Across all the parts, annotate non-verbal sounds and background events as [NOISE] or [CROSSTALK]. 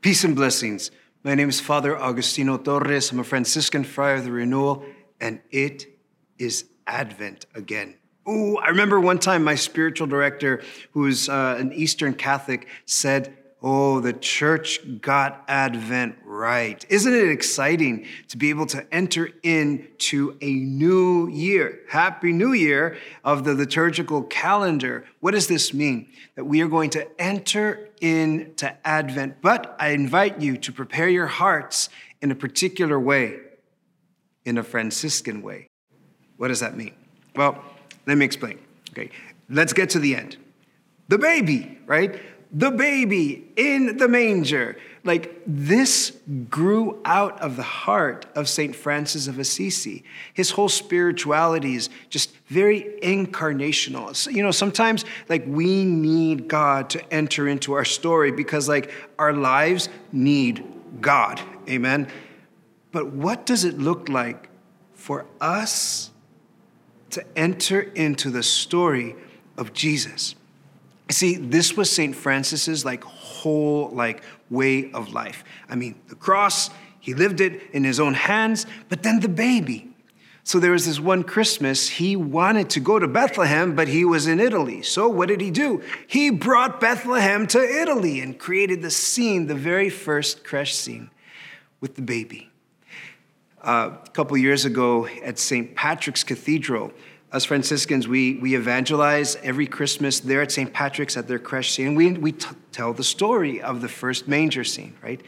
Peace and blessings. My name is Father Agustino Torres. I'm a Franciscan friar of the Renewal, and it is Advent again. Ooh, I remember one time my spiritual director, who's uh, an Eastern Catholic, said, Oh, the church got Advent right. Isn't it exciting to be able to enter into a new year? Happy New Year of the liturgical calendar. What does this mean? That we are going to enter into Advent, but I invite you to prepare your hearts in a particular way, in a Franciscan way. What does that mean? Well, let me explain. Okay, let's get to the end. The baby, right? the baby in the manger. Like this grew out of the heart of St. Francis of Assisi. His whole spirituality is just very incarnational. So, you know, sometimes like we need God to enter into our story because like our lives need God. Amen. But what does it look like for us to enter into the story of Jesus? See, this was St. Francis's like whole like way of life. I mean, the cross, he lived it in his own hands, but then the baby. So there was this one Christmas, he wanted to go to Bethlehem, but he was in Italy. So what did he do? He brought Bethlehem to Italy and created the scene, the very first creche scene with the baby. Uh, a couple years ago at St. Patrick's Cathedral, as Franciscans, we, we evangelize every Christmas there at St. Patrick's at their creche scene. We, we t- tell the story of the first manger scene, right?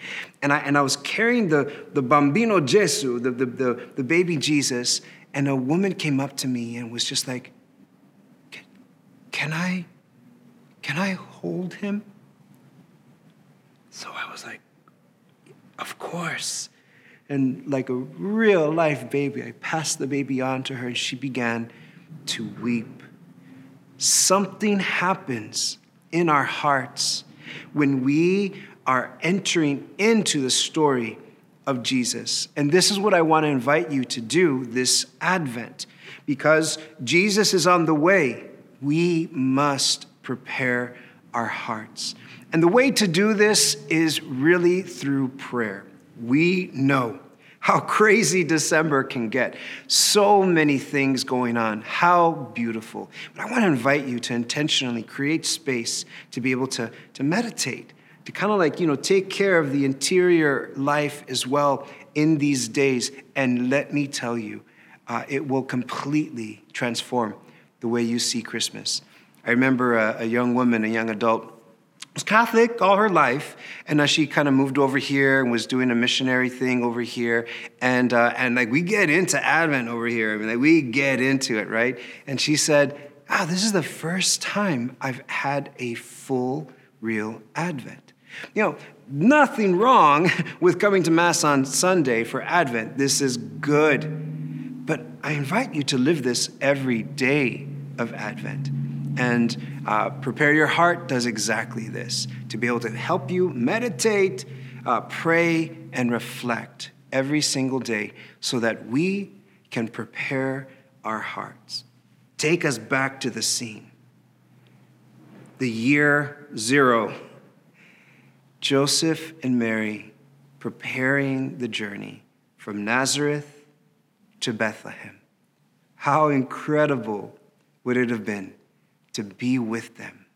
And I, and I was carrying the, the bambino Gesù, the, the, the, the baby Jesus, and a woman came up to me and was just like, can I, can I hold him? So I was like, of course. And like a real life baby, I passed the baby on to her and she began to weep. Something happens in our hearts when we are entering into the story of Jesus. And this is what I want to invite you to do this Advent. Because Jesus is on the way, we must prepare our hearts. And the way to do this is really through prayer. We know how crazy December can get. So many things going on. How beautiful. But I want to invite you to intentionally create space to be able to, to meditate, to kind of like, you know, take care of the interior life as well in these days. And let me tell you, uh, it will completely transform the way you see Christmas. I remember a, a young woman, a young adult, was Catholic all her life, and uh, she kind of moved over here and was doing a missionary thing over here, and uh, and like we get into Advent over here, I mean, like we get into it, right? And she said, "Ah, this is the first time I've had a full, real Advent." You know, nothing wrong [LAUGHS] with coming to Mass on Sunday for Advent. This is good, but I invite you to live this every day of Advent. And uh, Prepare Your Heart does exactly this to be able to help you meditate, uh, pray, and reflect every single day so that we can prepare our hearts. Take us back to the scene. The year zero. Joseph and Mary preparing the journey from Nazareth to Bethlehem. How incredible would it have been to be with them.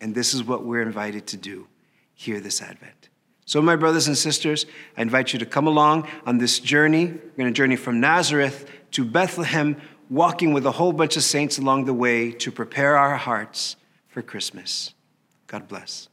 And this is what we're invited to do here this Advent. So, my brothers and sisters, I invite you to come along on this journey. We're going to journey from Nazareth to Bethlehem, walking with a whole bunch of saints along the way to prepare our hearts for Christmas. God bless.